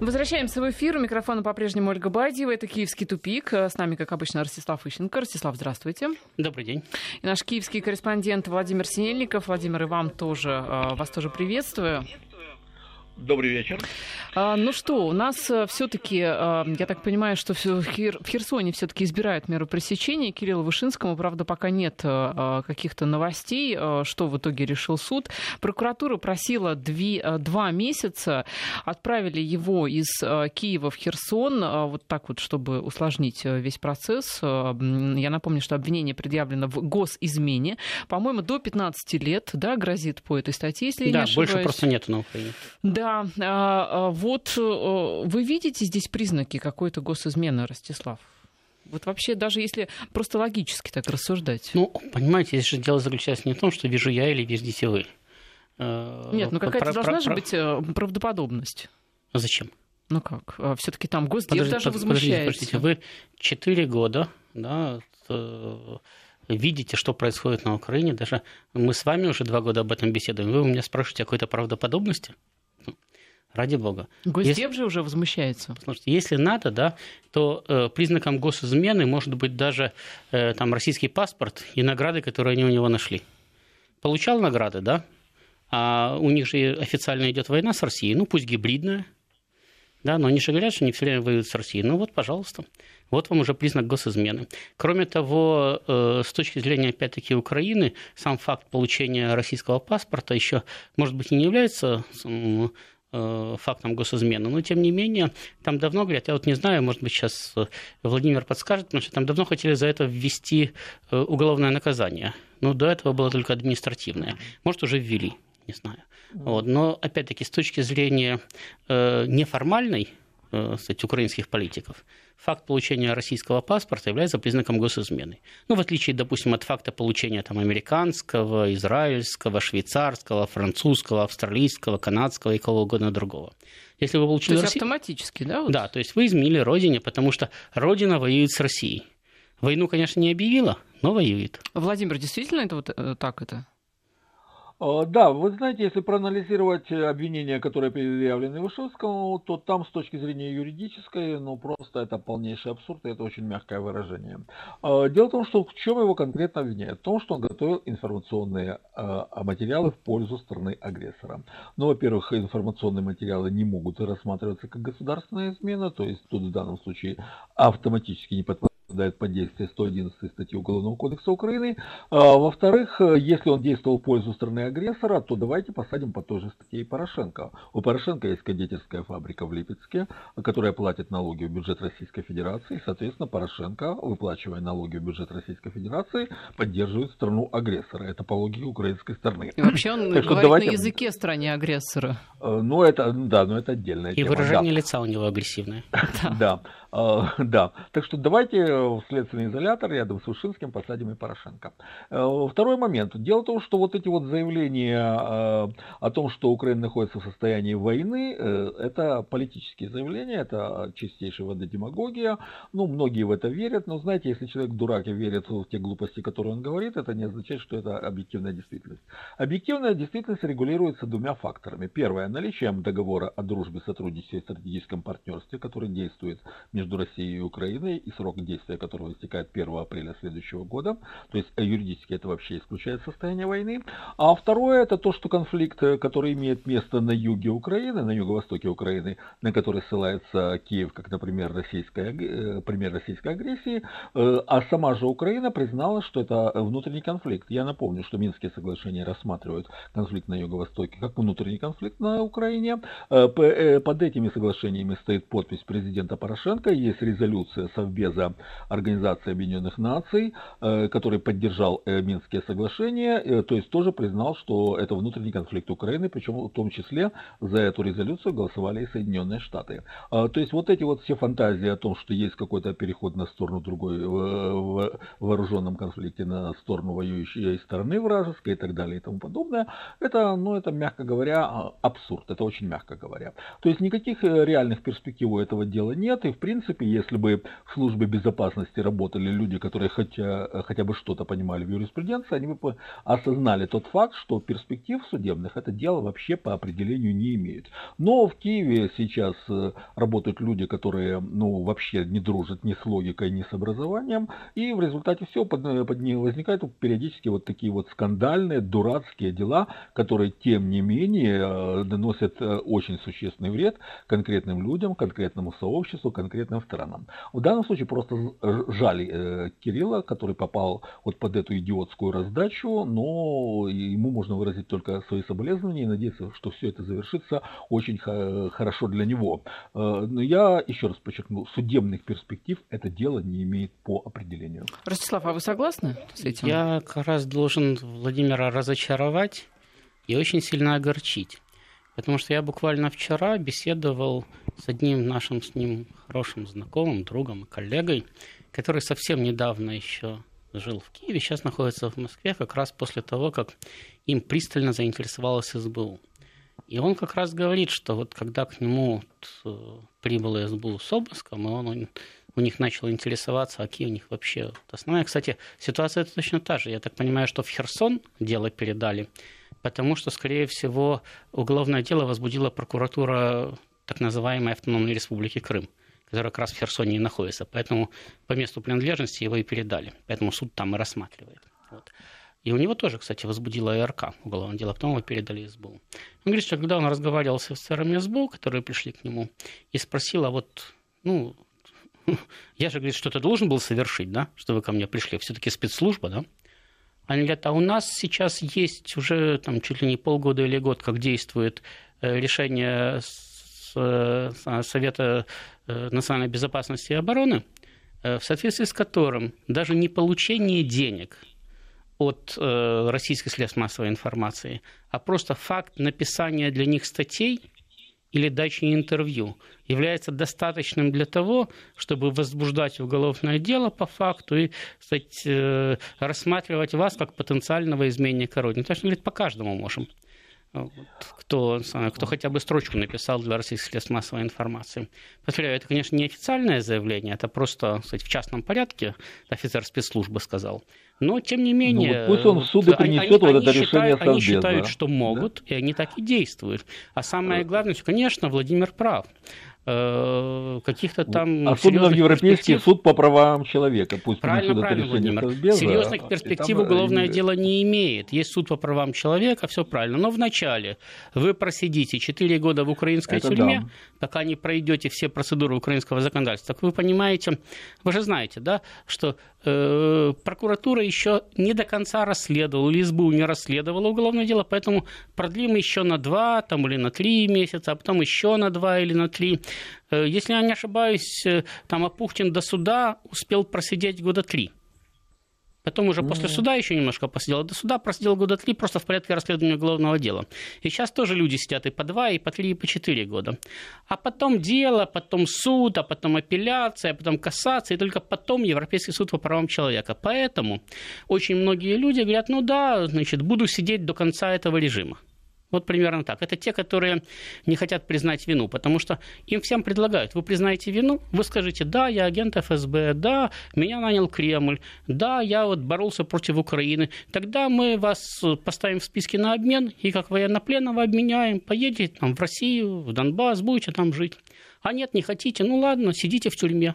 Возвращаемся в эфир. У микрофона по-прежнему Ольга Бадьева. Это «Киевский тупик». С нами, как обычно, Ростислав Ищенко. Ростислав, здравствуйте. Добрый день. И наш киевский корреспондент Владимир Синельников. Владимир, и вам тоже, э, вас тоже приветствую. Добрый вечер. А, ну что, у нас э, все-таки, э, я так понимаю, что в Херсоне все-таки избирают меру пресечения. Кириллу Вышинскому, правда, пока нет э, каких-то новостей, что в итоге решил суд. Прокуратура просила два месяца, отправили его из Киева в Херсон, вот так вот, чтобы усложнить весь процесс. Я напомню, что обвинение предъявлено в госизмене. По-моему, до 15 лет, да, грозит по этой статье, если да, я не ошибаюсь. больше просто нет на Украине. Да, да, а, вот э, вы видите здесь признаки какой-то госизмены, Ростислав? Вот вообще, даже если просто логически так рассуждать. Ну, понимаете, здесь же дело заключается не в том, что вижу я или видите вы. Э, Нет, ну какая-то должна же быть э, правдоподобность. А зачем? Ну как? А Все-таки там Госдеп подождите, даже возмущается. Подождите, вы четыре года да, видите, что происходит на Украине. Даже мы с вами уже два года об этом беседуем. Вы у меня спрашиваете о какой-то правдоподобности? Ради бога. Госдеп если, же уже возмущается. Слушайте, если надо, да, то э, признаком госизмены может быть даже э, там российский паспорт и награды, которые они у него нашли. Получал награды, да, а у них же официально идет война с Россией, ну пусть гибридная, да, но они же говорят, что они все время воюют с Россией. Ну вот, пожалуйста. Вот вам уже признак госизмены. Кроме того, э, с точки зрения, опять-таки, Украины, сам факт получения российского паспорта еще, может быть, и не является Э, фактом госизмены. Но, тем не менее, там давно говорят, я вот не знаю, может быть, сейчас э, Владимир подскажет, потому что там давно хотели за это ввести э, уголовное наказание. Но до этого было только административное. Может, уже ввели, не знаю. Вот. Но, опять-таки, с точки зрения неформальной, кстати, украинских политиков, факт получения российского паспорта является признаком госизмены. Ну, в отличие, допустим, от факта получения там, американского, израильского, швейцарского, французского, австралийского, канадского и кого угодно другого. Если вы получили то есть Россию... автоматически, да? Вот? Да, то есть вы изменили родине, потому что родина воюет с Россией. Войну, конечно, не объявила, но воюет. Владимир, действительно это вот э, так это? А, да, вы знаете, если проанализировать э, обвинения, которые предъявлены Вышевскому, то там с точки зрения юридической, ну просто это полнейший абсурд, и это очень мягкое выражение. А, дело в том, что в чем его конкретно обвиняют? В том, что он готовил информационные а, материалы в пользу страны агрессора. Ну, во-первых, информационные материалы не могут рассматриваться как государственная измена, то есть тут в данном случае автоматически не подпадает попадает под действие 111 статьи Уголовного кодекса Украины. А, во-вторых, если он действовал в пользу страны агрессора, то давайте посадим по той же статье и Порошенко. У Порошенко есть кондитерская фабрика в Липецке, которая платит налоги в бюджет Российской Федерации. Соответственно, Порошенко, выплачивая налоги в бюджет Российской Федерации, поддерживает страну агрессора. Это по логике украинской стороны. И вообще он так говорит давайте... на языке стране агрессора. Э, ну, это, да, но это отдельная и тема. И выражение да. лица у него агрессивное. Да. А, да, так что давайте в следственный изолятор рядом с Ушинским посадим и Порошенко. Э, второй момент. Дело в том, что вот эти вот заявления э, о том, что Украина находится в состоянии войны, э, это политические заявления, это чистейшая вода демагогия. Ну, многие в это верят, но знаете, если человек дурак и верит в те глупости, которые он говорит, это не означает, что это объективная действительность. Объективная действительность регулируется двумя факторами. Первое, наличием договора о дружбе, сотрудничестве и стратегическом партнерстве, который действует между между Россией и Украиной, и срок действия которого истекает 1 апреля следующего года. То есть э, юридически это вообще исключает состояние войны. А второе, это то, что конфликт, э, который имеет место на юге Украины, на юго-востоке Украины, на который ссылается Киев, как, например, российская, э, пример российской агрессии, а сама же Украина признала, что это внутренний конфликт. Я напомню, что Минские соглашения рассматривают конфликт на юго-востоке как внутренний конфликт на Украине. Под этими соглашениями стоит подпись президента Порошенко, есть резолюция Совбеза Организации Объединенных Наций, э, который поддержал э, Минские соглашения, э, то есть тоже признал, что это внутренний конфликт Украины, причем в том числе за эту резолюцию голосовали и Соединенные Штаты. То есть вот эти вот все фантазии о том, что есть какой-то переход на сторону другой в вооруженном конфликте, на сторону воюющей стороны вражеской и так далее и тому подобное, это, ну, это, мягко говоря, абсурд, это очень мягко говоря. То есть никаких реальных перспектив у этого дела нет, и в принципе принципе, если бы в службе безопасности работали люди, которые хотя, хотя бы что-то понимали в юриспруденции, они бы осознали тот факт, что перспектив судебных это дело вообще по определению не имеет. Но в Киеве сейчас э, работают люди, которые ну, вообще не дружат ни с логикой, ни с образованием, и в результате всего под, под ними возникают периодически вот такие вот скандальные, дурацкие дела, которые тем не менее наносят очень существенный вред конкретным людям, конкретному сообществу, конкретным сторонам. В данном случае просто жаль э, Кирилла, который попал вот под эту идиотскую раздачу, но ему можно выразить только свои соболезнования и надеяться, что все это завершится очень хорошо для него. Э, но я еще раз подчеркну, судебных перспектив это дело не имеет по определению. Ростислав, а вы согласны с этим? Я как раз должен Владимира разочаровать и очень сильно огорчить. Потому что я буквально вчера беседовал с одним нашим с ним хорошим знакомым, другом и коллегой, который совсем недавно еще жил в Киеве, сейчас находится в Москве, как раз после того, как им пристально заинтересовалась СБУ. И он как раз говорит, что вот когда к нему вот, э, прибыл СБУ с обыском, и он у них начал интересоваться, а какие у них вообще основная. Кстати, ситуация точно та же. Я так понимаю, что в Херсон дело передали, потому что, скорее всего, уголовное дело возбудила прокуратура так называемой Автономной Республики Крым, которая как раз в Херсоне и находится. Поэтому по месту принадлежности его и передали. Поэтому суд там и рассматривает. Вот. И у него тоже, кстати, возбудила ИРК уголовное дело, потом его передали СБУ. Он говорит, что когда он разговаривал с офицерами СБУ, которые пришли к нему, и спросил, а вот, ну, я же, говорит, что-то должен был совершить, да, что вы ко мне пришли, все-таки спецслужба, да, они говорят, а у нас сейчас есть уже там, чуть ли не полгода или год, как действует э, решение Совета э, национальной безопасности и обороны, в соответствии с которым даже не получение денег от российских средств массовой информации, а просто факт написания для них статей – или дачи интервью является достаточным для того, чтобы возбуждать уголовное дело по факту и кстати, э, рассматривать вас как потенциального изменника Родины. То есть, говорит, по каждому можем кто, кто хотя бы строчку написал для российских средств массовой информации. Повторяю, это, конечно, не официальное заявление, это просто кстати, в частном порядке офицер спецслужбы сказал. Но, тем не менее, ну, вот пусть он в суды принесет они, вот это они решение считают. Они считают, что могут, да? и они так и действуют. А самое главное, конечно, Владимир прав. Э, каких-то там... Особенно в Европейский суд по правам человека. Пусть правильно, правильно, Владимир. Совбеза, Серьезных перспектив уголовное дело не имеет. Есть суд по правам человека, все правильно. Но вначале вы просидите 4 года в украинской Это тюрьме, да. пока не пройдете все процедуры украинского законодательства. Так вы понимаете, вы же знаете, да, что э, прокуратура еще не до конца расследовала, или СБУ не расследовала уголовное дело, поэтому продлим еще на 2 там, или на 3 месяца, а потом еще на 2 или на 3. Э, если я не ошибаюсь, э, там Апухтин до суда успел просидеть года три. Потом уже mm-hmm. после суда еще немножко посидел. До суда просидел года три просто в порядке расследования уголовного дела. И сейчас тоже люди сидят и по два, и по три, и по четыре года. А потом дело, потом суд, а потом апелляция, а потом кассация, и только потом Европейский суд по правам человека. Поэтому очень многие люди говорят, ну да, значит, буду сидеть до конца этого режима. Вот примерно так. Это те, которые не хотят признать вину, потому что им всем предлагают, вы признаете вину, вы скажете, да, я агент ФСБ, да, меня нанял Кремль, да, я вот боролся против Украины, тогда мы вас поставим в списке на обмен, и как военнопленного обменяем, поедете там в Россию, в Донбасс, будете там жить. А нет, не хотите, ну ладно, сидите в тюрьме.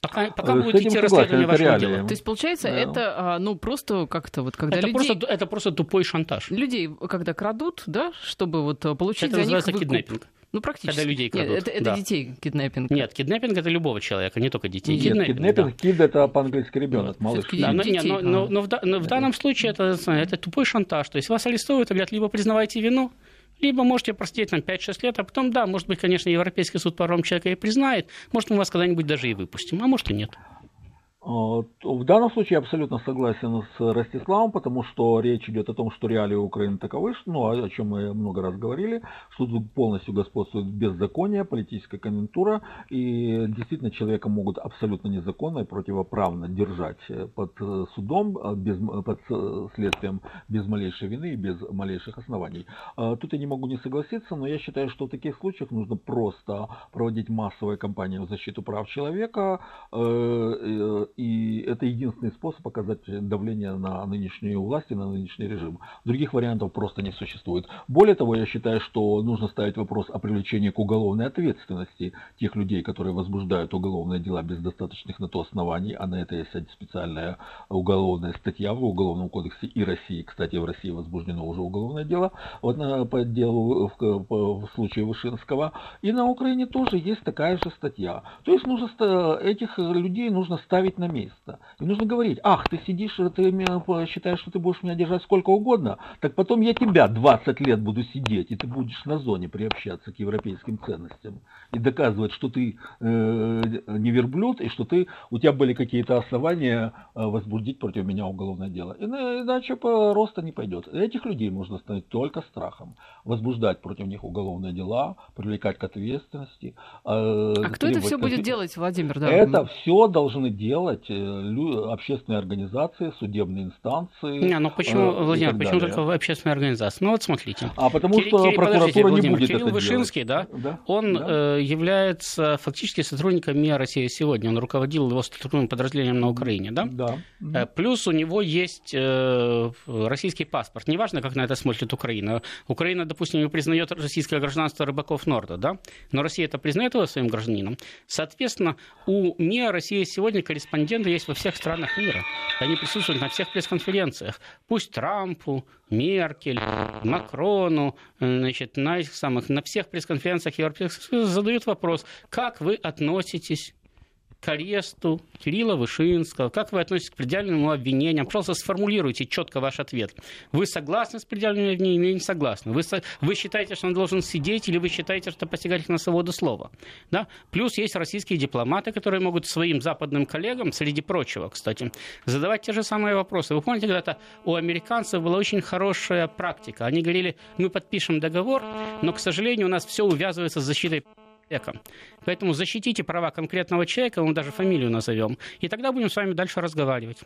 Пока, пока будет идти расследование вашего дела. То есть, получается, да. это а, ну, просто как-то вот когда это людей... Просто, это просто тупой шантаж. Людей, когда крадут, да, чтобы вот а, получить это за них выкуп. киднеппинг. Ну, практически. Когда людей крадут. Нет, это, это да. детей киднеппинг. Нет, киднеппинг это любого человека, не только детей. Нет, киднеппинг, киднеппинг да. кид это по-английски ребенок, малыш. Да, но, нет, но, но, но, в, но в данном случае это, это тупой шантаж. То есть вас арестуют и говорят, либо признавайте вину, либо можете простить там 5-6 лет, а потом, да, может быть, конечно, Европейский суд по правам человека и признает, может, мы вас когда-нибудь даже и выпустим, а может и нет. В данном случае я абсолютно согласен с Ростиславом, потому что речь идет о том, что реалии Украины таковы, ну, о чем мы много раз говорили, что тут полностью господствует беззаконие, политическая конъюнктура, и действительно человека могут абсолютно незаконно и противоправно держать под судом, а, без, под следствием без малейшей вины и без малейших оснований. А, тут я не могу не согласиться, но я считаю, что в таких случаях нужно просто проводить массовые кампании в защиту прав человека, э, э, и это единственный способ оказать давление на нынешнюю власть и на нынешний режим. Других вариантов просто не существует. Более того, я считаю, что нужно ставить вопрос о привлечении к уголовной ответственности тех людей, которые возбуждают уголовные дела без достаточных на то оснований, а на это есть специальная уголовная статья в Уголовном кодексе и России. Кстати, в России возбуждено уже уголовное дело вот, по делу в, в случае Вышинского. И на Украине тоже есть такая же статья. То есть нужно, этих людей нужно ставить на место. И нужно говорить, ах, ты сидишь, ты считаешь, что ты будешь меня держать сколько угодно, так потом я тебя 20 лет буду сидеть, и ты будешь на зоне приобщаться к европейским ценностям. И доказывать, что ты э, не верблюд, и что ты, у тебя были какие-то основания э, возбудить против меня уголовное дело. Иначе по роста не пойдет. Этих людей можно остановить только страхом. Возбуждать против них уголовные дела, привлекать к ответственности. Э, а кто это все будет делать, Владимир? Да? Это все должны делать э, общественные организации, судебные инстанции. Не, ну почему, э, Владимир, почему далее. только общественные организации? Ну вот смотрите. А потому Кир, что Кирилл, прокуратура не будет Кирилл это Вышинский, делать. да, да? он да? Э, является фактически сотрудником МИА «Россия сегодня». Он руководил его структурным подразделением на Украине, да? Да. Э, плюс у него есть э, российский паспорт. Неважно, как на это смотрит Украина. Украина, допустим, не признает российское гражданство рыбаков Норда, да? Но Россия это признает его своим гражданином. Соответственно, у МИА «Россия сегодня» корреспондент корреспонденты есть во всех странах мира. Они присутствуют на всех пресс-конференциях. Пусть Трампу, Меркель, Макрону, значит, на, этих самых, на всех пресс-конференциях Европейского Союза задают вопрос, как вы относитесь к аресту Кирилла Вышинского? Как вы относитесь к предъявленному обвинениям? Пожалуйста, сформулируйте четко ваш ответ. Вы согласны с предъявленными обвинениями или не согласны? Вы, вы считаете, что он должен сидеть, или вы считаете, что посягательство на свободу слова? Да? Плюс есть российские дипломаты, которые могут своим западным коллегам, среди прочего, кстати, задавать те же самые вопросы. Вы помните, когда-то у американцев была очень хорошая практика. Они говорили, мы подпишем договор, но, к сожалению, у нас все увязывается с защитой человека. Поэтому защитите права конкретного человека, мы даже фамилию назовем, и тогда будем с вами дальше разговаривать.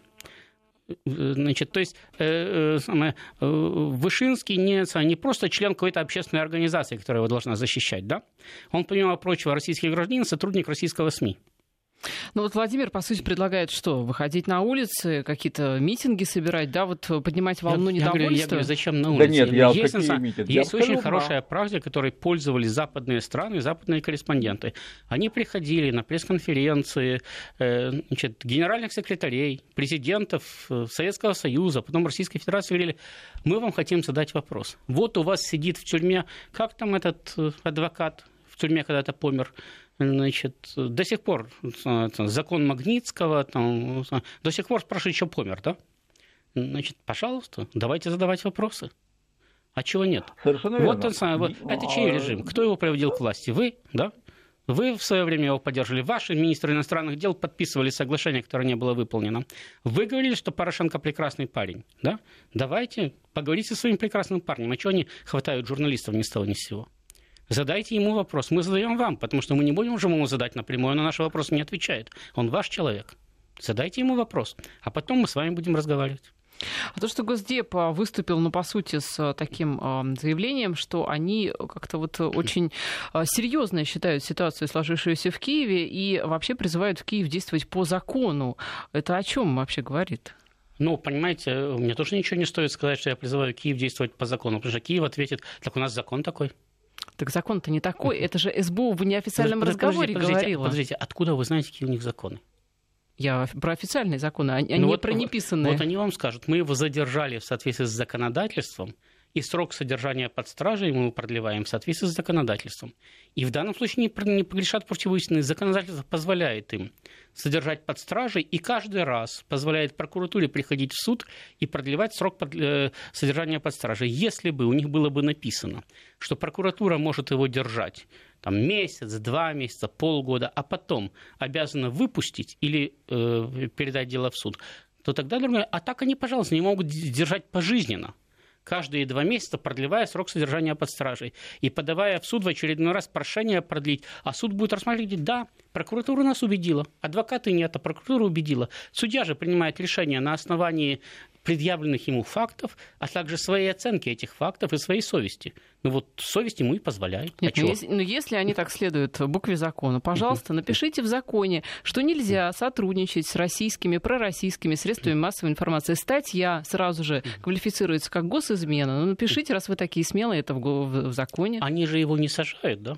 Значит, то есть э, э, э, Вышинский не, не просто член какой-то общественной организации, которая его должна защищать, да? Он, помимо прочего, российский гражданин, сотрудник российского СМИ. Ну вот Владимир, по сути, предлагает что? Выходить на улицы, какие-то митинги собирать, да, вот поднимать волну я, недовольства? Я говорю, я говорю, зачем на улице? Да нет, я есть, какие митинги? Есть очень хорошая практика, которой пользовались западные страны, западные корреспонденты. Они приходили на пресс-конференции э, значит, генеральных секретарей, президентов э, Советского Союза, потом Российской Федерации, говорили, мы вам хотим задать вопрос. Вот у вас сидит в тюрьме, как там этот э, адвокат в тюрьме когда-то помер, значит, до сих пор закон Магнитского, там, до сих пор спрашивают, что помер, да? Значит, пожалуйста, давайте задавать вопросы. А чего нет? Совершенно вот верно. Он самый, вот, это чей режим? Кто его приводил к власти? Вы, да? Вы в свое время его поддерживали. Ваши министры иностранных дел подписывали соглашение, которое не было выполнено. Вы говорили, что Порошенко прекрасный парень. Да? Давайте поговорите со своим прекрасным парнем. А чего они хватают журналистов ни с того ни с сего? Задайте ему вопрос. Мы задаем вам, потому что мы не будем уже ему задать напрямую, он на наши вопросы не отвечает. Он ваш человек. Задайте ему вопрос, а потом мы с вами будем разговаривать. А то, что Госдеп а, выступил, ну, по сути, с а, таким заявлением, что они как-то вот очень серьезно считают ситуацию, сложившуюся в Киеве, и вообще призывают в Киев действовать по закону. Это о чем вообще говорит? Ну, понимаете, мне тоже ничего не стоит сказать, что я призываю Киев действовать по закону, потому что Киев ответит, так у нас закон такой. Так закон-то не такой. Это же СБУ в неофициальном подождите, разговоре подождите, говорила. Подождите, откуда вы знаете, какие у них законы? Я про официальные законы, а ну не вот, про неписанные. Вот они вам скажут, мы его задержали в соответствии с законодательством, и срок содержания под стражей мы продлеваем в соответствии с законодательством. И в данном случае не, погрешат против истины. Законодательство позволяет им содержать под стражей и каждый раз позволяет прокуратуре приходить в суд и продлевать срок под, э, содержания под стражей. Если бы у них было бы написано, что прокуратура может его держать там, месяц, два месяца, полгода, а потом обязана выпустить или э, передать дело в суд, то тогда другое. А так они, пожалуйста, не могут держать пожизненно каждые два месяца продлевая срок содержания под стражей и подавая в суд в очередной раз прошение продлить, а суд будет рассматривать, да, прокуратура нас убедила, адвокаты нет, а прокуратура убедила. Судья же принимает решение на основании предъявленных ему фактов, а также своей оценки этих фактов и своей совести. Ну вот совесть ему и позволяет. Нет, а ну, если, ну если они так следуют букве закона, пожалуйста, напишите в законе, что нельзя сотрудничать с российскими, пророссийскими средствами массовой информации. Статья сразу же квалифицируется как госизмена. Ну напишите, раз вы такие смелые, это в, в, в законе. Они же его не сажают, да?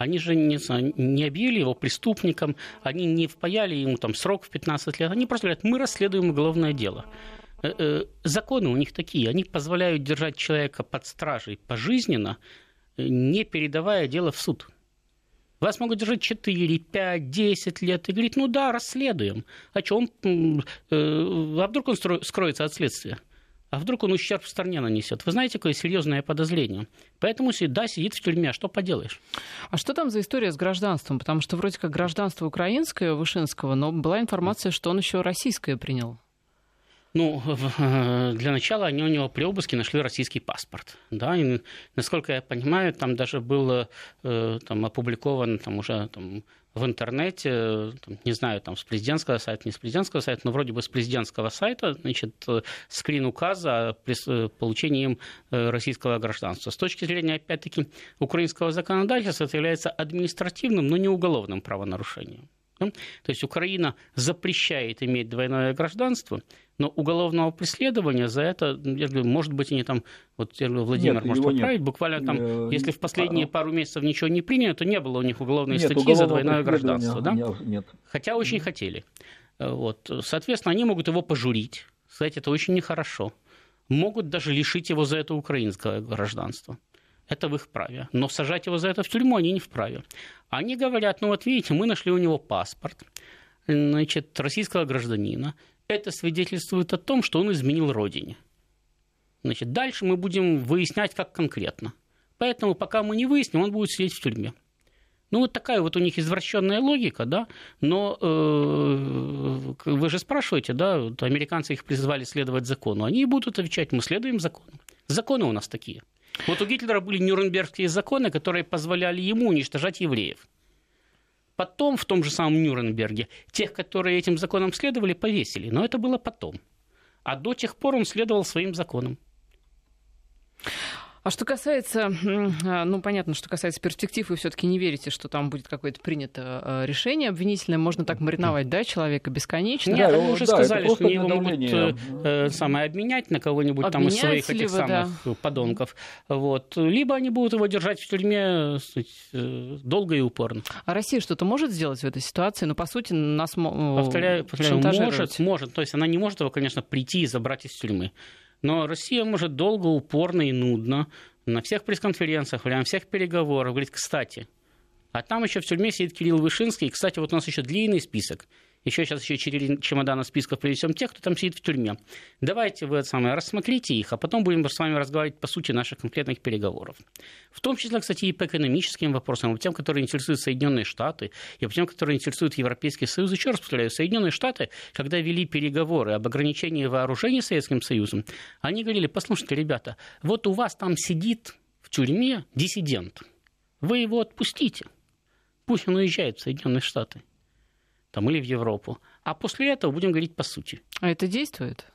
Они же не, не объявили его преступником, они не впаяли ему там срок в 15 лет, они просто говорят, мы расследуем уголовное дело. Э, э, законы у них такие, они позволяют держать человека под стражей пожизненно, э, не передавая дело в суд. Вас могут держать 4, 5, 10 лет и говорить, ну да, расследуем. А что, он, а вдруг он скроется от следствия? А вдруг он ущерб стране нанесет? Вы знаете, какое серьезное подозрение. Поэтому, да, сидит в тюрьме, а что поделаешь? А что там за история с гражданством? Потому что вроде как гражданство украинское Вышинского, но была информация, что он еще российское принял. Ну, для начала они у него при обыске нашли российский паспорт. Да, и, насколько я понимаю, там даже был э, там, опубликован там, уже там, в интернете, там, не знаю, там с президентского сайта, не с президентского сайта, но вроде бы с президентского сайта, значит, скрин указа о получении им э, российского гражданства. С точки зрения, опять-таки, украинского законодательства, это является административным, но не уголовным правонарушением. То есть Украина запрещает иметь двойное гражданство, но уголовного преследования за это, я говорю, может быть, они там, вот Владимир нет, может поправить, нет. буквально там, э, если в последние а, пару месяцев ничего не принято, то не было у них уголовной нет, статьи за двойное гражданство. Да? Нет. Хотя очень нет. хотели. Вот. Соответственно, они могут его пожурить. Кстати, это очень нехорошо. Могут даже лишить его за это украинское гражданство. Это в их праве. Но сажать его за это в тюрьму они не вправе. Они говорят, ну вот видите, мы нашли у него паспорт значит, российского гражданина это свидетельствует о том, что он изменил родине. Значит, дальше мы будем выяснять, как конкретно. Поэтому, пока мы не выясним, он будет сидеть в тюрьме. Ну, вот такая вот у них извращенная логика, да, но э, вы же спрашиваете, да, вот американцы их призвали следовать закону, они будут отвечать, мы следуем закону. Законы у нас такие. Вот у Гитлера были нюрнбергские законы, которые позволяли ему уничтожать евреев. Потом, в том же самом Нюрнберге, тех, которые этим законам следовали, повесили. Но это было потом. А до тех пор он следовал своим законам. А что касается, а, ну, понятно, что касается перспектив, вы все-таки не верите, что там будет какое-то принято а, решение обвинительное. Можно так мариновать, да, человека бесконечно? Нет, вы уже да, сказали, что его могут э, э, самое обменять на кого-нибудь там из своих этих самых да. подонков. Вот. Либо они будут его держать в тюрьме э, долго и упорно. А Россия что-то может сделать в этой ситуации? Ну, по сути, нас повторяю, повторяю может, может. То есть она не может его, конечно, прийти и забрать из тюрьмы. Но Россия может долго, упорно и нудно на всех пресс-конференциях, время всех переговоров говорить, кстати, а там еще в тюрьме сидит Кирилл Вышинский. И, кстати, вот у нас еще длинный список еще сейчас еще четыре чемодана списков привезем тех, кто там сидит в тюрьме. Давайте вы самое, рассмотрите их, а потом будем с вами разговаривать по сути наших конкретных переговоров. В том числе, кстати, и по экономическим вопросам, по тем, которые интересуют Соединенные Штаты, и по тем, которые интересуют Европейский Союз. Еще раз повторяю, Соединенные Штаты, когда вели переговоры об ограничении вооружений Советским Союзом, они говорили, послушайте, ребята, вот у вас там сидит в тюрьме диссидент, вы его отпустите, пусть он уезжает в Соединенные Штаты там, или в Европу. А после этого будем говорить по сути. А это действует?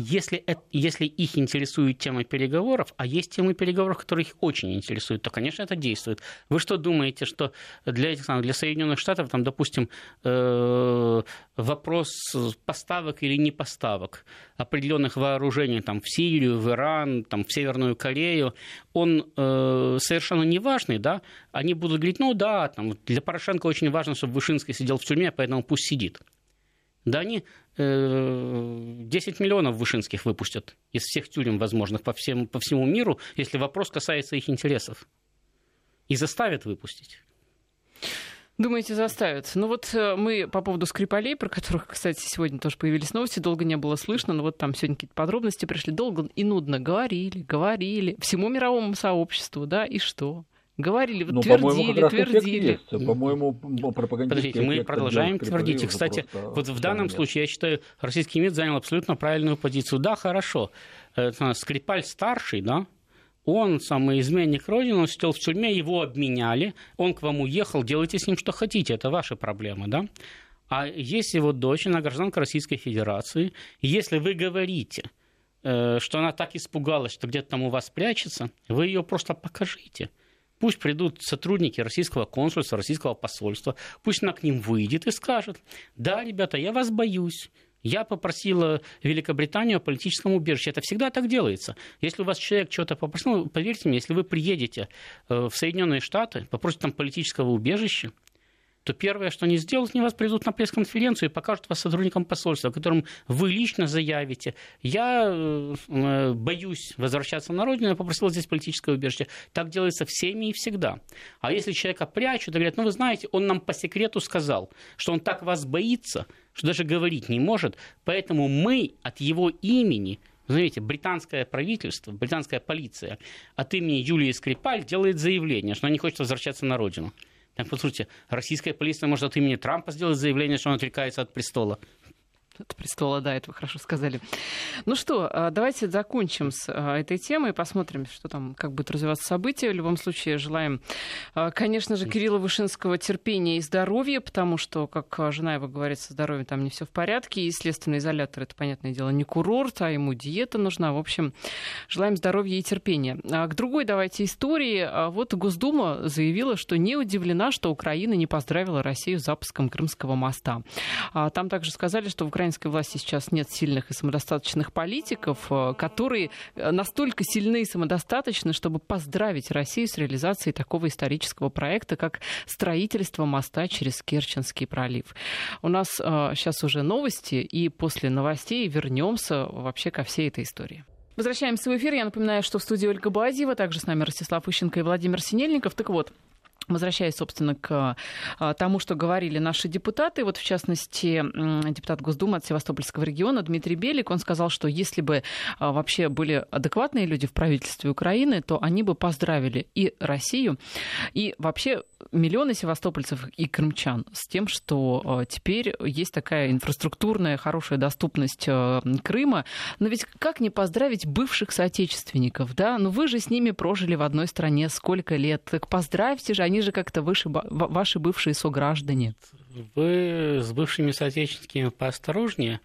Если, если их интересует тема переговоров, а есть темы переговоров, которые их очень интересуют, то, конечно, это действует. Вы что думаете, что для, этих, для Соединенных Штатов, там, допустим, э, вопрос поставок или не поставок определенных вооружений там, в Сирию, в Иран, там, в Северную Корею, он э, совершенно не важный, да? Они будут говорить, ну да, там, для Порошенко очень важно, чтобы Вышинский сидел в тюрьме, поэтому пусть сидит. Да они 10 миллионов вышинских выпустят из всех тюрем возможных по, всем, по всему миру, если вопрос касается их интересов. И заставят выпустить. Думаете, заставят? Ну вот э, мы по поводу Скрипалей, про которых, кстати, сегодня тоже появились новости, долго не было слышно, но вот там сегодня какие-то подробности пришли. Долго и нудно говорили, говорили всему мировому сообществу, да, и что? Говорили, ну, твердили, по твердили. По-моему, Подождите, мы продолжаем твердить. И, кстати, вот в данном случае, я считаю, российский МИД занял абсолютно правильную позицию. Да, хорошо, Скрипаль старший, да, он самый изменник Родины, он сидел в тюрьме, его обменяли, он к вам уехал, делайте с ним что хотите, это ваши проблемы, да? А есть его дочь, она гражданка Российской Федерации, если вы говорите, э, что она так испугалась, что где-то там у вас прячется, вы ее просто покажите. Пусть придут сотрудники российского консульства, российского посольства, пусть она к ним выйдет и скажет, да, ребята, я вас боюсь, я попросила Великобританию о политическом убежище. Это всегда так делается. Если у вас человек что-то попросил, поверьте мне, если вы приедете э, в Соединенные Штаты, попросите там политического убежища, то первое, что они сделают, они вас придут на пресс-конференцию и покажут вас сотрудникам посольства, которым вы лично заявите, я э, боюсь возвращаться на родину, я попросил здесь политическое убежище. Так делается всеми и всегда. А если человека прячут, говорят, ну вы знаете, он нам по секрету сказал, что он так вас боится, что даже говорить не может, поэтому мы от его имени Знаете, британское правительство, британская полиция от имени Юлии Скрипаль делает заявление, что она не хочет возвращаться на родину. Так, послушайте, российская полиция может от имени Трампа сделать заявление, что он отрекается от престола от престола, да, это вы хорошо сказали. Ну что, а, давайте закончим с а, этой темой, посмотрим, что там, как будут развиваться события. В любом случае, желаем, а, конечно же, Кирилла Вышинского терпения и здоровья, потому что, как жена его говорит, со здоровьем там не все в порядке, и следственный изолятор, это, понятное дело, не курорт, а ему диета нужна. В общем, желаем здоровья и терпения. А к другой давайте истории. Вот Госдума заявила, что не удивлена, что Украина не поздравила Россию с запуском Крымского моста. Там также сказали, что в Украине украинской власти сейчас нет сильных и самодостаточных политиков, э, которые э, настолько сильны и самодостаточны, чтобы поздравить Россию с реализацией такого исторического проекта, как строительство моста через Керченский пролив. У нас сейчас э, уже новости, и после новостей вернемся вообще ко всей этой истории. Возвращаемся в эфир. Я напоминаю, что в студии Ольга Базиева, также с нами Ростислав Ищенко и Владимир Синельников. Так вот, Возвращаясь, собственно, к а, тому, что говорили наши депутаты, вот в частности, депутат Госдумы от Севастопольского региона Дмитрий Белик, он сказал, что если бы а, вообще были адекватные люди в правительстве Украины, то они бы поздравили и Россию, и вообще миллионы севастопольцев и крымчан с тем, что а, теперь есть такая инфраструктурная хорошая доступность Крыма. Но ведь как не поздравить бывших соотечественников, да? Ну вы же с ними прожили в одной стране сколько лет, так поздравьте же, они же как-то выше, ваши бывшие сограждане. Вы с бывшими соотечественниками поосторожнее,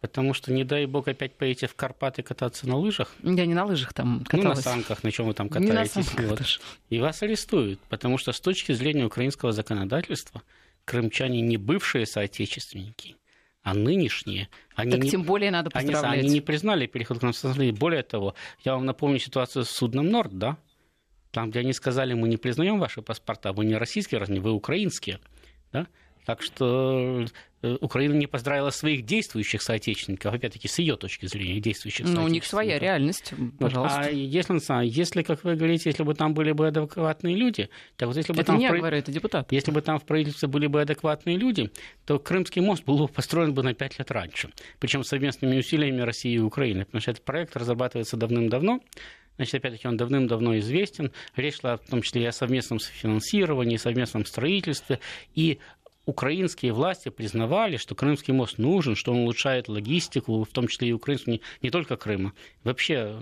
потому что, не дай бог, опять поедете в Карпаты кататься на лыжах. Я не на лыжах там каталась. Ну, на санках, на чем вы там катаетесь. Не на санках, вот. И вас арестуют, потому что с точки зрения украинского законодательства крымчане не бывшие соотечественники, а нынешние. Они так не, тем более надо поздравлять. Они, они не признали переход к нам. Более того, я вам напомню ситуацию с судном «Норд», да? Там, где они сказали, мы не признаем ваши паспорта, вы не российские, вы украинские. Да? Так что э, Украина не поздравила своих действующих соотечественников, опять-таки, с ее точки зрения, действующих Но у них своя реальность, пожалуйста. А если, если, как вы говорите, если бы там были бы адекватные люди, так вот если бы это там... не про... говорю, это депутат. Если бы там в правительстве были бы адекватные люди, то Крымский мост был бы построен бы на пять лет раньше. Причем совместными усилиями России и Украины, потому что этот проект разрабатывается давным-давно, Значит, опять-таки, он давным-давно известен. Речь шла в том числе и о совместном финансировании, совместном строительстве. И украинские власти признавали, что Крымский мост нужен, что он улучшает логистику, в том числе и украинскую, не, не только Крыма, вообще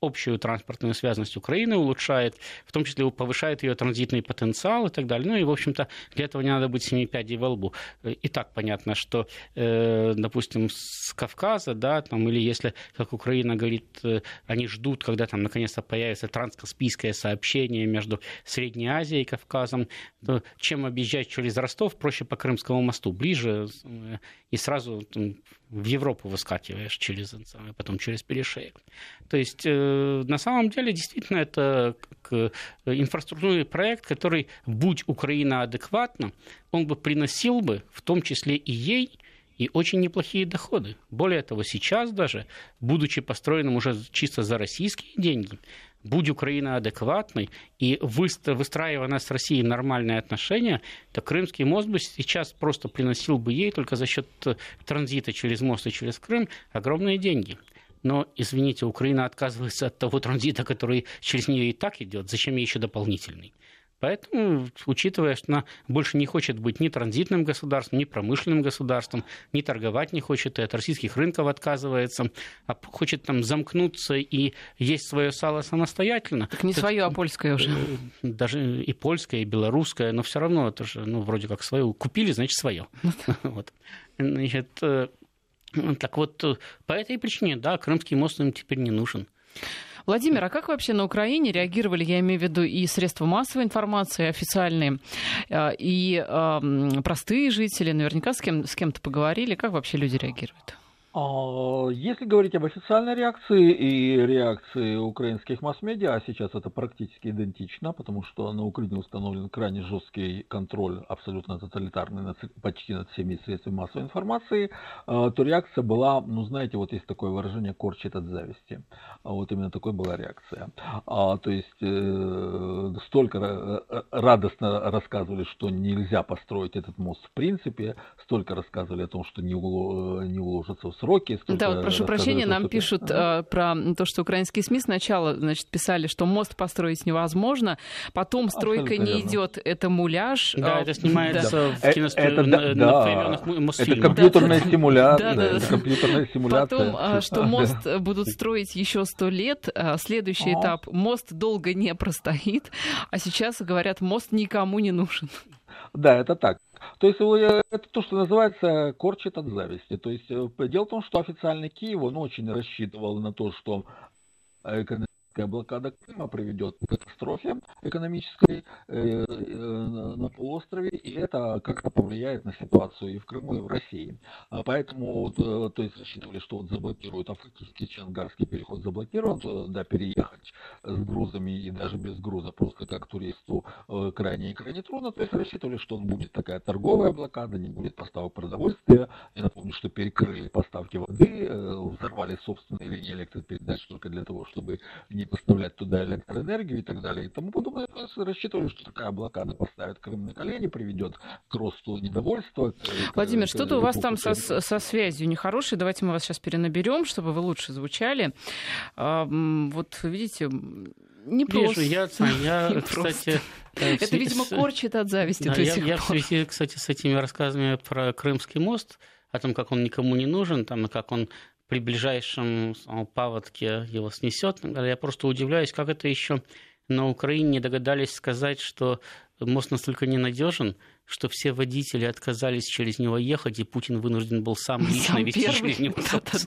общую транспортную связность Украины улучшает, в том числе повышает ее транзитный потенциал и так далее. Ну и, в общем-то, для этого не надо быть семи пядей во лбу. И так понятно, что, э, допустим, с Кавказа, да, там, или если, как Украина говорит, э, они ждут, когда там наконец-то появится транскаспийское сообщение между Средней Азией и Кавказом, то чем объезжать через Ростов, проще проще по Крымскому мосту, ближе, э, и сразу в Европу выскакиваешь через, потом через перешеек. То есть, э, на самом деле, действительно, это инфраструктурный проект, который, будь Украина адекватна, он бы приносил бы, в том числе и ей, и очень неплохие доходы. Более того, сейчас даже, будучи построенным уже чисто за российские деньги, будь Украина адекватной и выстраивая с Россией нормальные отношения, то Крымский мост бы сейчас просто приносил бы ей только за счет э, транзита через мост и через Крым огромные деньги. Но, извините, Украина отказывается от того транзита, который через нее и так идет. Зачем ей еще дополнительный? Поэтому, учитывая, что она больше не хочет быть ни транзитным государством, ни промышленным государством, ни торговать не хочет, и от российских рынков отказывается, а хочет там замкнуться и есть свое сало самостоятельно. Так не это, свое, а польское уже. Э, даже и польское, и белорусское, но все равно это же, ну, вроде как свое. Купили, значит, свое. вот. Значит, э, так вот, э, по этой причине, да, Крымский мост им теперь не нужен. Владимир, а как вообще на Украине реагировали, я имею в виду и средства массовой информации официальные, э, и э, простые жители, наверняка с, кем, с кем-то поговорили, как вообще люди реагируют? А, если говорить об официальной реакции и реакции украинских масс-медиа, а сейчас это практически идентично, потому что на Украине установлен крайне жесткий контроль, абсолютно тоталитарный, почти над всеми средствами массовой информации, а, то реакция была, ну знаете, вот есть такое выражение «корчит от зависти». А вот именно такой была реакция. То есть э, столько э, радостно рассказывали, что нельзя построить этот мост в принципе, столько рассказывали о том, что не уложится в сроки. Да, вот прошу прощения, нам пишут ага. про то, что украинские СМИ сначала значит, писали, что мост построить невозможно, потом стройка не идет, это муляж. Да, это снимается да. в киносп... это, на, да, на Это компьютерная да, симуляция. Да, да, компьютерная симуляция. Потом, что мост будут строить еще сто лет, следующий этап, мост долго не простоит, а сейчас говорят, мост никому не нужен. Да, это так. То есть э, это то, что называется корчит от зависти. То есть э, дело в том, что официальный Киев, он очень рассчитывал на то, что экономика блокада Крыма приведет к катастрофе экономической э, э, на полуострове, и это как-то повлияет на ситуацию и в Крыму, и в России. А поэтому, э, то есть рассчитывали, что вот заблокируют Африканский Чангарский переход заблокируют, да, переехать с грузами и даже без груза, просто как туристу крайне и крайне трудно. То есть рассчитывали, что будет такая торговая блокада, не будет поставок продовольствия. Я напомню, что перекрыли поставки воды, взорвали собственные линии электропередач только для того, чтобы не не поставлять туда электроэнергию и так далее и тому подобное. Рассчитывали, что такая блокада поставит Крым на колени, приведет к росту недовольства. К, Владимир, что-то у вас там со, со связью нехорошей. Давайте мы вас сейчас перенаберем, чтобы вы лучше звучали. А, вот видите, не просто. Вижу, я, я кстати... Э, Это, видимо, корчит от зависти да, я, я в связи, кстати, с этими рассказами про Крымский мост, о том, как он никому не нужен, там, и как он при ближайшем паводке его снесет. Я просто удивляюсь, как это еще на Украине не догадались сказать, что мост настолько ненадежен, что все водители отказались через него ехать, и Путин вынужден был сам лично сам вести первый, через него.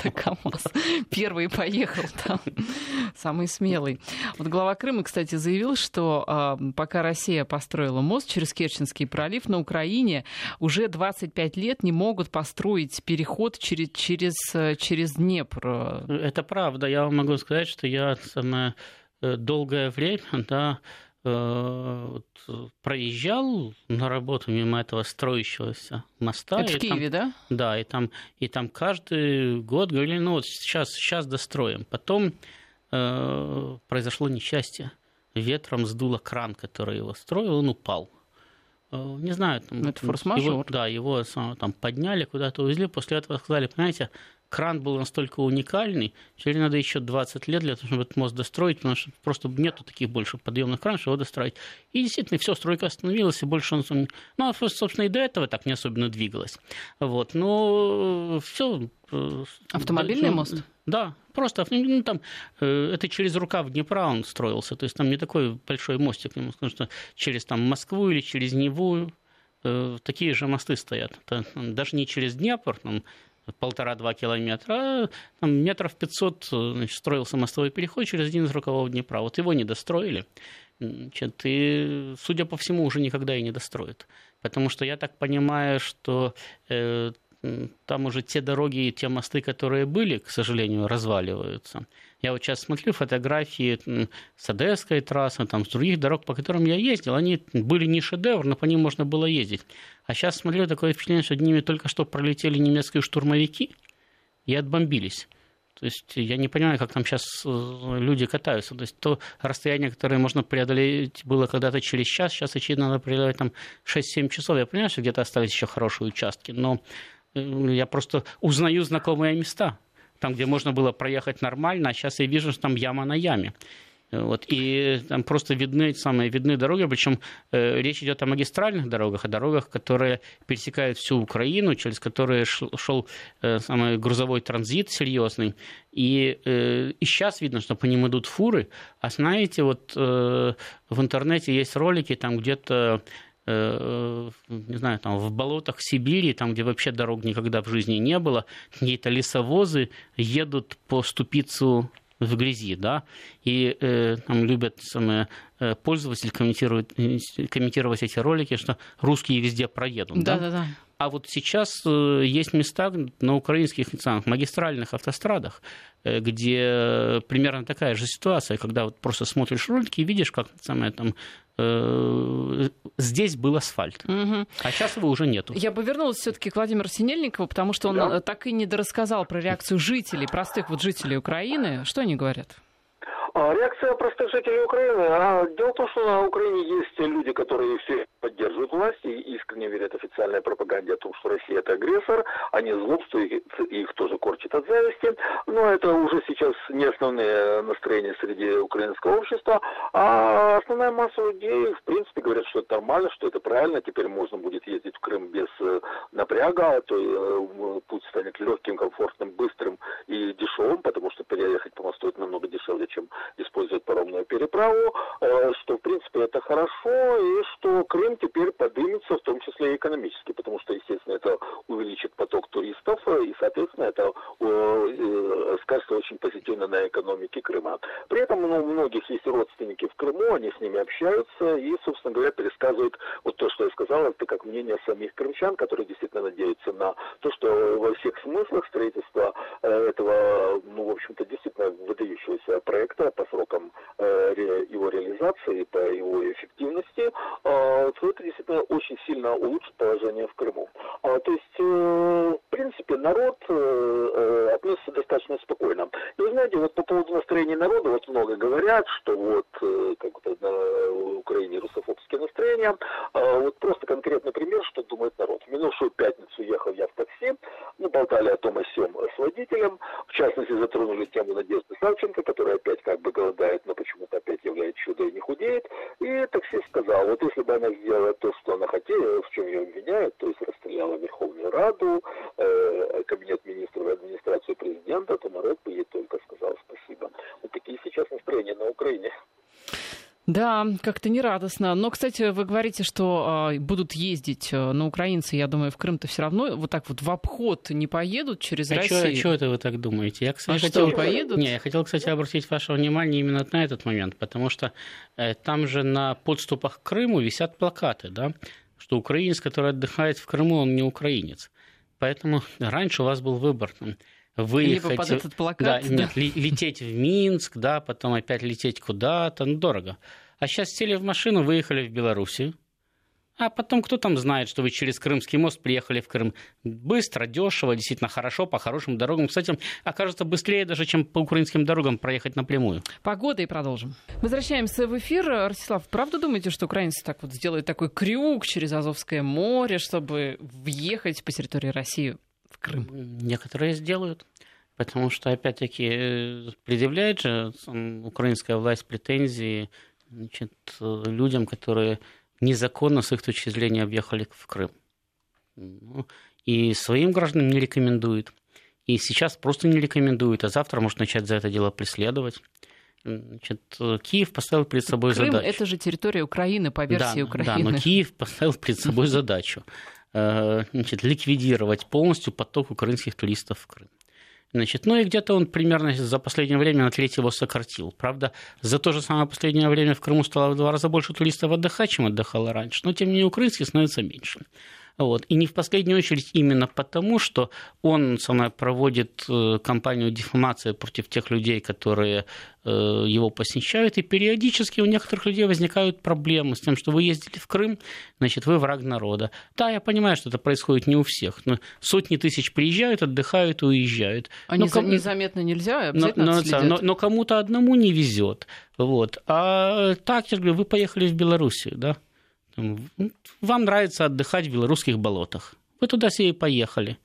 Да, КамАЗ. Первый поехал там, самый смелый. Вот глава Крыма, кстати, заявил, что э, пока Россия построила мост через Керченский пролив, на Украине уже 25 лет не могут построить переход через, через, через Днепр. Это правда. Я вам могу сказать, что я самое э, долгое время, да, Э, вот, проезжал на работу мимо этого строящегося моста. Это в Киеве, там, да? Да, и там, и там каждый год говорили, ну вот сейчас, сейчас достроим. Потом э, произошло несчастье. Ветром сдуло кран, который его строил, он упал. Э, не знаю, там, это форс-мажор. да, его там подняли, куда-то увезли. После этого сказали, понимаете, кран был настолько уникальный, что надо еще 20 лет для того, чтобы этот мост достроить, потому что просто нету таких больше подъемных кранов, чтобы его достроить. И действительно, все, стройка остановилась, и больше он... Ну, а, собственно, и до этого так не особенно двигалось. Вот, но все... Э, Автомобильный мост? Да, просто ну, там, э, это через рукав Днепра он строился, то есть там не такой большой мостик, скажу, что через там, Москву или через Неву э, такие же мосты стоят. Это, даже не через Днепр, там, полтора-два километра, а там, метров 500 значит, строился мостовой переход через один из рукавов Днепра. Вот его не достроили. Значит, и, судя по всему, уже никогда и не достроят. Потому что я так понимаю, что э, там уже те дороги и те мосты, которые были, к сожалению, разваливаются. Я вот сейчас смотрю фотографии с Одесской трассы, там, с других дорог, по которым я ездил. Они были не шедевр, но по ним можно было ездить. А сейчас смотрю, такое впечатление, что ними только что пролетели немецкие штурмовики и отбомбились. То есть я не понимаю, как там сейчас э, люди катаются. То есть то расстояние, которое можно преодолеть было когда-то через час, сейчас, очевидно, надо преодолеть там 6-7 часов. Я понимаю, что где-то остались еще хорошие участки, но я просто узнаю знакомые места там, где можно было проехать нормально, а сейчас я вижу, что там яма на яме. Вот, и там просто видны самые видны дороги, причем э, речь идет о магистральных дорогах, о дорогах, которые пересекают всю Украину, через которые шел, шел э, самый грузовой транзит серьезный. И, э, и сейчас видно, что по ним идут фуры. А знаете, вот э, в интернете есть ролики, там где-то не знаю, там в болотах Сибири, там, где вообще дорог никогда в жизни не было, какие-то лесовозы едут по ступицу в грязи, да, и э, там любят самые э, пользователи комментировать, э, комментировать эти ролики, что русские везде проедут, да, да, да. А вот сейчас э, есть места на украинских магистральных автострадах, э, где примерно такая же ситуация, когда вот просто смотришь ролики и видишь, как самое там э, здесь был асфальт, угу. а сейчас его уже нету. Я бы вернулась все-таки к Владимиру Синельникову, потому что он да. так и не дорассказал про реакцию жителей, простых вот жителей Украины. Что они говорят? А, реакция простых жителей Украины. А, дело в том, что на Украине есть люди, которые все поддерживают власть и искренне верят официальной пропаганде о том, что Россия это агрессор. Они злобствуют, их тоже корчат от зависти. Но это уже сейчас не основные настроения среди украинского общества. А основная масса людей, в принципе, говорят, что это нормально, что это правильно. Теперь можно будет ездить в Крым без э, напряга, то э, путь станет легким, комфортным, быстрым и дешевым, потому что переехать по мосту это намного дешевле, чем используют паромную переправу, э, что в принципе это хорошо, и что Крым теперь подымется, в том числе и экономически, потому что, естественно, это увеличит поток туристов, и, соответственно, это э, скажется очень позитивно на экономике Крыма. При этом ну, у многих есть родственники в Крыму, они с ними общаются и, собственно говоря, пересказывают вот то, что я сказал, это как мнение самих крымчан, которые действительно надеются на то, что во всех смыслах строительство э, этого, ну, в общем-то, действительно выдающегося проекта по срокам э, его реализации, по его эффективности, э, то это действительно очень сильно улучшит положение в Крыму. А, то есть, э, в принципе, народ относится достаточно спокойно. И вы знаете, вот по поводу настроения народа, вот много говорят, что вот как-то на Украине русофобские настроения. А, вот просто конкретный пример, что думает народ. В минувшую пятницу ехал я в такси, мы болтали о том о сём с водителем, в частности, затронули тему Надежды Савченко, которая опять как бы голодает, но почему-то опять является чудо и не худеет. И таксист сказал, вот если бы она сделала то, что она хотела, в чем ее обвиняют, то есть расстреляла Верховную Раду, э, Кабинет министров и администрацию президента, то народ бы ей только сказал спасибо. Вот такие сейчас настроения на Украине. Да, как-то нерадостно. Но, кстати, вы говорите, что э, будут ездить, э, но украинцы, я думаю, в Крым-то все равно вот так вот в обход не поедут через а Россию. А что это вы так думаете? Я, кстати, а хотел... что, поедут? Не, я хотел, кстати, обратить ваше внимание именно на этот момент, потому что э, там же на подступах к Крыму висят плакаты, да, что украинец, который отдыхает в Крыму, он не украинец. Поэтому раньше у вас был выбор. Выехать. Либо под этот плакат. Да, нет, лететь в Минск, да, потом опять лететь куда-то, ну, дорого. А сейчас сели в машину, выехали в Белоруссию. А потом кто там знает, что вы через Крымский мост приехали в Крым быстро, дешево, действительно хорошо, по хорошим дорогам. Кстати, окажется быстрее даже, чем по украинским дорогам проехать напрямую. Погода и продолжим. Возвращаемся в эфир. Ростислав, правда думаете, что украинцы так вот сделают такой крюк через Азовское море, чтобы въехать по территории России в Крым? Некоторые сделают. Потому что, опять-таки, предъявляет же украинская власть претензии значит, людям, которые незаконно, с их точки зрения, объехали в Крым. Ну, и своим гражданам не рекомендует. И сейчас просто не рекомендует, а завтра может начать за это дело преследовать. Значит, Киев поставил перед собой Крым задачу. это же территория Украины по версии да, Украины. Да, но Киев поставил перед собой задачу э, значит, ликвидировать полностью поток украинских туристов в Крым. Значит, ну и где-то он примерно за последнее время на треть его сократил. Правда, за то же самое последнее время в Крыму стало в два раза больше туристов отдыхать, чем отдыхало раньше. Но, тем не менее, украинских становится меньше. Вот. И не в последнюю очередь именно потому, что он самое, проводит э, кампанию дефамации против тех людей, которые э, его посещают, и периодически у некоторых людей возникают проблемы с тем, что вы ездили в Крым, значит, вы враг народа. Да, я понимаю, что это происходит не у всех, но сотни тысяч приезжают, отдыхают уезжают. А но, ком... незаметно нельзя, обязательно но, но, но, но кому-то одному не везет. Вот. А так, я говорю, вы поехали в Белоруссию, да? Вам нравится отдыхать в белорусских болотах. Вы туда себе и поехали.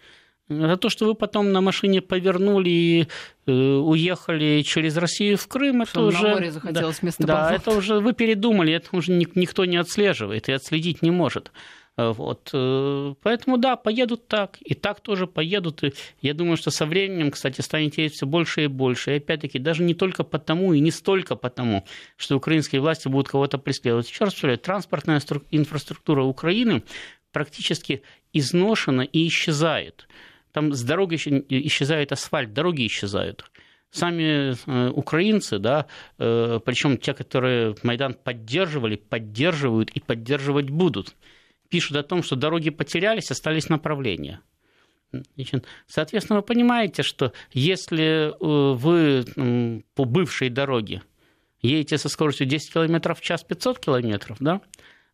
За то, что вы потом на машине повернули и э, уехали через Россию в Крым, что это уже... На море захотелось да, вместо Да, это уже вы передумали, это уже никто не отслеживает и отследить не может. Э, вот. Э, поэтому да, поедут так, и так тоже поедут. И я думаю, что со временем, кстати, станет ездить все больше и больше. И опять-таки, даже не только потому и не столько потому, что украинские власти будут кого-то преследовать. Еще раз повторяю, транспортная инфраструктура Украины практически изношена и исчезает. Там с дороги исчезает асфальт, дороги исчезают сами э, украинцы, да, причем те, которые Майдан поддерживали, поддерживают и поддерживать будут пишут о том, что дороги потерялись, остались направления. Соответственно, вы понимаете, что если э, вы по бывшей дороге едете со скоростью 10 км в час 500 км, да,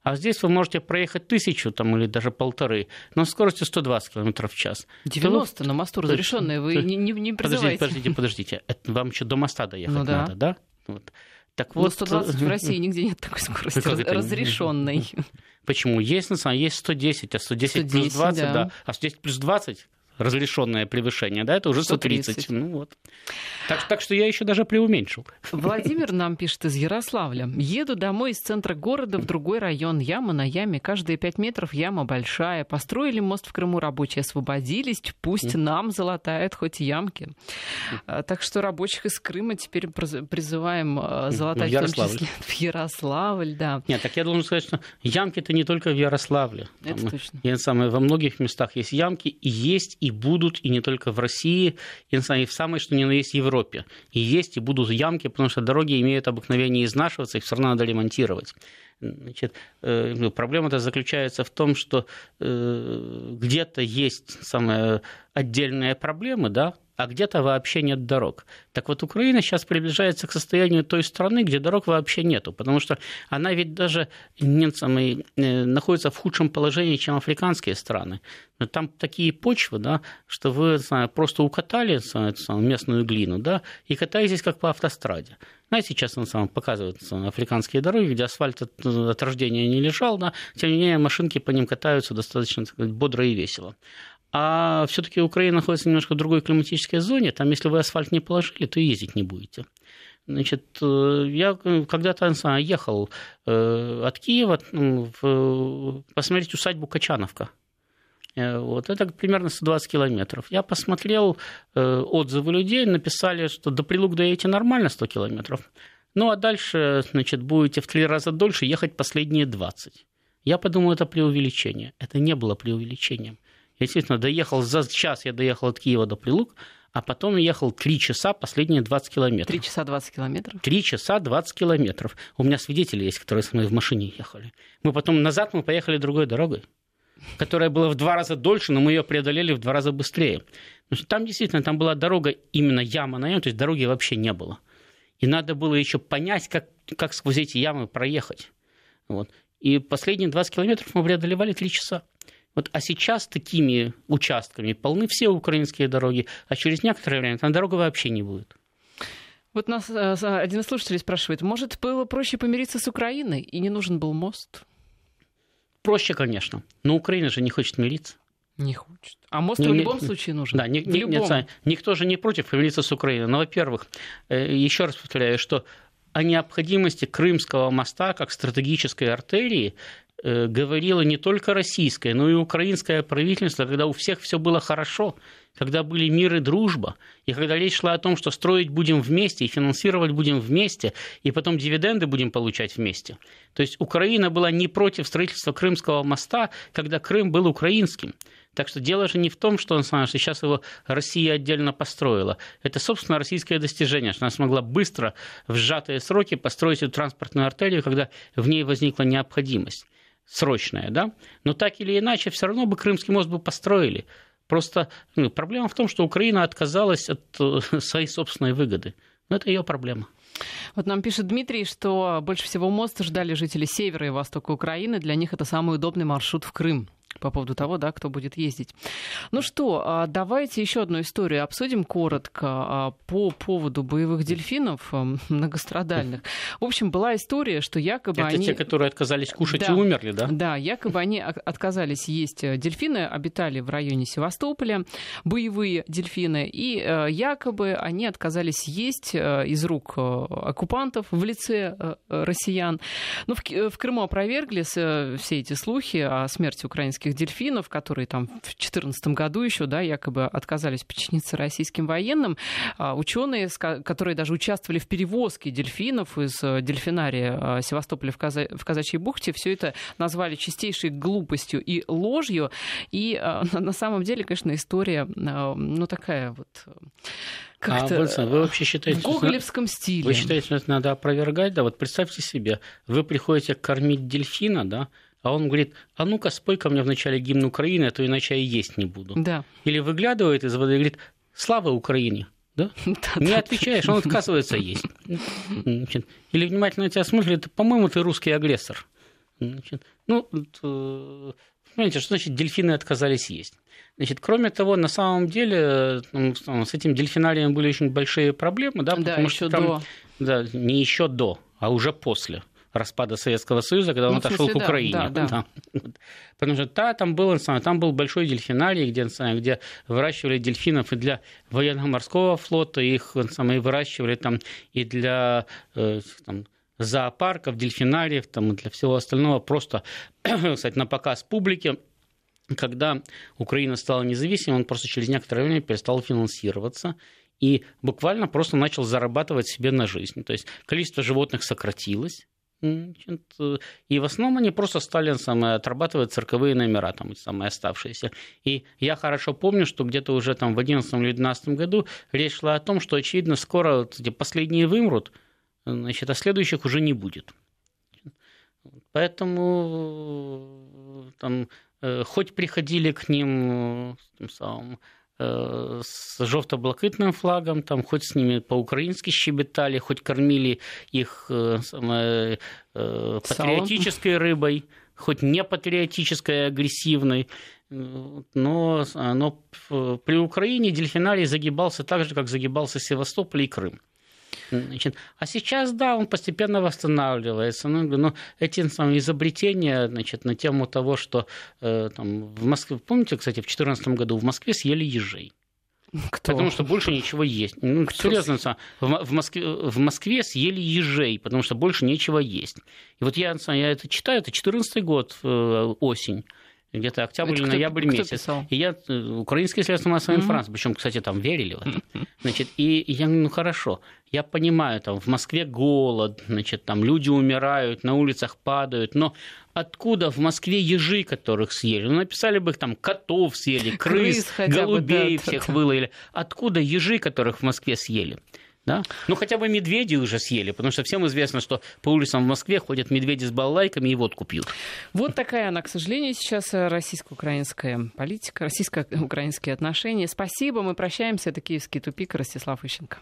а здесь вы можете проехать тысячу там, или даже полторы, но с скоростью 120 км в час. 90 то, на мосту разрешенные, вы не, не, не Подождите, подождите, подождите. Это вам еще до моста доехать ну, да. надо, да? Вот. Так вот, 120 в России нигде нет такой скорости разрешенной. Почему? Есть, на есть 110, а 110, 110 плюс 20, да. да. А 110 плюс 20 разрешенное превышение, да, это уже 130. 130. Ну вот. Так, так что я еще даже преуменьшил. Владимир нам пишет из Ярославля. Еду домой из центра города в другой район. Яма на яме. Каждые пять метров яма большая. Построили мост в Крыму, рабочие освободились. Пусть нам залатают хоть ямки. А, так что рабочих из Крыма теперь призываем а, залатать в, в том числе в Ярославль. Да. Нет, так я должен сказать, что ямки-то не только в Ярославле. Это Там, точно. Я, самое, во многих местах есть ямки, и есть, и будут, и не только в России, и, и в самой, что ни на есть Европе. И есть, и будут ямки, потому что дороги имеют обыкновение изнашиваться, их все равно надо ремонтировать. Значит, э, ну, проблема-то заключается в том, что э, где-то есть самые отдельные проблемы, да, а где-то вообще нет дорог. Так вот, Украина сейчас приближается к состоянию той страны, где дорог вообще нету, потому что она ведь даже немцами э, находится в худшем положении, чем африканские страны. Там такие почвы, да, что вы знаю, просто укатали местную глину, да, и катаетесь как по автостраде. Знаете, сейчас он сам показывает африканские дороги, где асфальт от, от рождения не лежал, да, тем не менее машинки по ним катаются достаточно сказать, бодро и весело. А все-таки Украина находится немножко в другой климатической зоне. Там, если вы асфальт не положили, то ездить не будете. Значит, э, я когда-то ехал э, от Киева в, посмотреть усадьбу Качановка. Э, вот, это примерно 120 километров. Я посмотрел отзывы людей, написали, что до Прилук доедете нормально 100 километров. Ну, а дальше, значит, будете в три раза дольше ехать последние 20. Я подумал, это преувеличение. Это не было преувеличением. Действительно доехал за час, я доехал от Киева до Прилук, а потом ехал 3 часа последние 20 километров. 3 часа 20 километров? 3 часа 20 километров. У меня свидетели есть, которые со мной в машине ехали. Мы потом назад мы поехали другой дорогой, которая была в два раза дольше, но мы ее преодолели в два раза быстрее. Там действительно там была дорога именно яма на яму, то есть дороги вообще не было. И надо было еще понять, как, как сквозь эти ямы проехать. Вот. И последние 20 километров мы преодолевали 3 часа. Вот, а сейчас такими участками полны все украинские дороги, а через некоторое время там дорога вообще не будет. Вот нас э, один из слушателей спрашивает, может, было проще помириться с Украиной и не нужен был мост? Проще, конечно. Но Украина же не хочет мириться. Не хочет. А мост не, в любом не, случае нужен. Да, не, не, любом. Нет, никто же не против помириться с Украиной. Но, во-первых, э, еще раз повторяю, что о необходимости Крымского моста как стратегической артерии говорило не только российское, но и украинское правительство, когда у всех все было хорошо, когда были мир и дружба, и когда речь шла о том, что строить будем вместе и финансировать будем вместе, и потом дивиденды будем получать вместе. То есть Украина была не против строительства Крымского моста, когда Крым был украинским. Так что дело же не в том, что, он, что сейчас его Россия отдельно построила. Это, собственно, российское достижение, что она смогла быстро, в сжатые сроки, построить эту транспортную артерию, когда в ней возникла необходимость. Срочное, да, но так или иначе все равно бы Крымский мост бы построили. Просто ну, проблема в том, что Украина отказалась от э, своей собственной выгоды. Но это ее проблема. Вот нам пишет Дмитрий, что больше всего мост ждали жители севера и востока Украины. Для них это самый удобный маршрут в Крым по поводу того, да, кто будет ездить. Ну что, а, давайте еще одну историю обсудим коротко а, по поводу боевых дельфинов а, многострадальных. В общем, была история, что якобы Это они... те, которые отказались кушать Да. и умерли, да? Да, якобы они отказались есть э, дельфины, обитали в районе Севастополя, боевые дельфины, и э, якобы они отказались есть э, из рук э, оккупантов в лице э, э, россиян. Но в, Ки- в Крыму опровергли э, все эти слухи о смерти украинских дельфинов, которые там в 2014 году еще, да, якобы отказались подчиниться российским военным. А Ученые, которые даже участвовали в перевозке дельфинов из э, дельфинария э, Севастополя в, Каза- в Казачьей бухте, все это назвали чистейшей глупостью и ложью. И э, на самом деле, конечно, история, э, ну, такая вот А, как-то Вольфсон, вы вообще считаете, в что- гоголевском стиле. Вы считаете, что это надо опровергать? Да, вот представьте себе, вы приходите кормить дельфина, да, а он говорит, а ну-ка спой ко мне в начале гимн Украины, а то иначе я и есть не буду. Да. Или выглядывает из воды и говорит, слава Украине. Да? Не отвечаешь, он отказывается есть. Значит, Или внимательно тебя смотрит, по-моему, ты русский агрессор. Значит, ну, э, понимаете, что значит дельфины отказались есть? Значит, кроме того, на самом деле с этим дельфинарием были очень большие проблемы, да, Да, потому еще что там, до. да, не еще до, а уже после распада Советского Союза, когда он Ну, отошел смысле, к да, Украине. да, да. Вот. Потому что та, там, был, там был большой дельфинарий, где, где выращивали дельфинов и для военно-морского флота, их самые выращивали там и для э, там, зоопарков, дельфинариев, там, и для всего остального, просто, кстати, на показ публике. Когда Украина стала независимой, он просто через некоторое время перестал финансироваться и буквально просто начал зарабатывать себе на жизнь. То есть количество животных сократилось, и в основном они просто стали самое, отрабатывать цирковые номера, там, самые оставшиеся. И я хорошо помню, что где-то уже там в 2011 или 2012 году речь шла о том, что, очевидно, скоро вот эти последние вымрут, значит, а следующих уже не будет. Поэтому там, э, хоть приходили к ним тем самым, э, с жовто-блакитным флагом, там, хоть с ними по-украински щебетали, хоть кормили их э, самое, э, патриотической рыбой, хоть не патриотической, а агрессивной. Но, но при Украине дельфинарий загибался так же, как загибался Севастополь и Крым. Значит, а сейчас, да, он постепенно восстанавливается. Ну, но эти самые изобретения значит, на тему того, что э, там, в Москве, помните, кстати, в 2014 году в Москве съели ежей. Кто? Потому что больше ничего есть. Ну, серьезно, в Москве, в Москве съели ежей, потому что больше нечего есть. И вот я, я это читаю, это 14 год, э, осень где-то октябрь это или кто, ноябрь кто месяц. Писал? И я украинские средства массовой информации, mm-hmm. причем, кстати, там верили в это. Значит, и, я говорю, ну хорошо, я понимаю, там в Москве голод, значит, там люди умирают, на улицах падают, но откуда в Москве ежи, которых съели? Ну, написали бы их там котов съели, крыс, крыс голубей бы, да, всех да, выловили. Откуда ежи, которых в Москве съели? Да? Ну, хотя бы медведи уже съели, потому что всем известно, что по улицам в Москве ходят медведи с баллайками и водку пьют. Вот такая она, к сожалению, сейчас российско-украинская политика, российско-украинские отношения. Спасибо, мы прощаемся. Это «Киевский тупик», Ростислав Ищенко.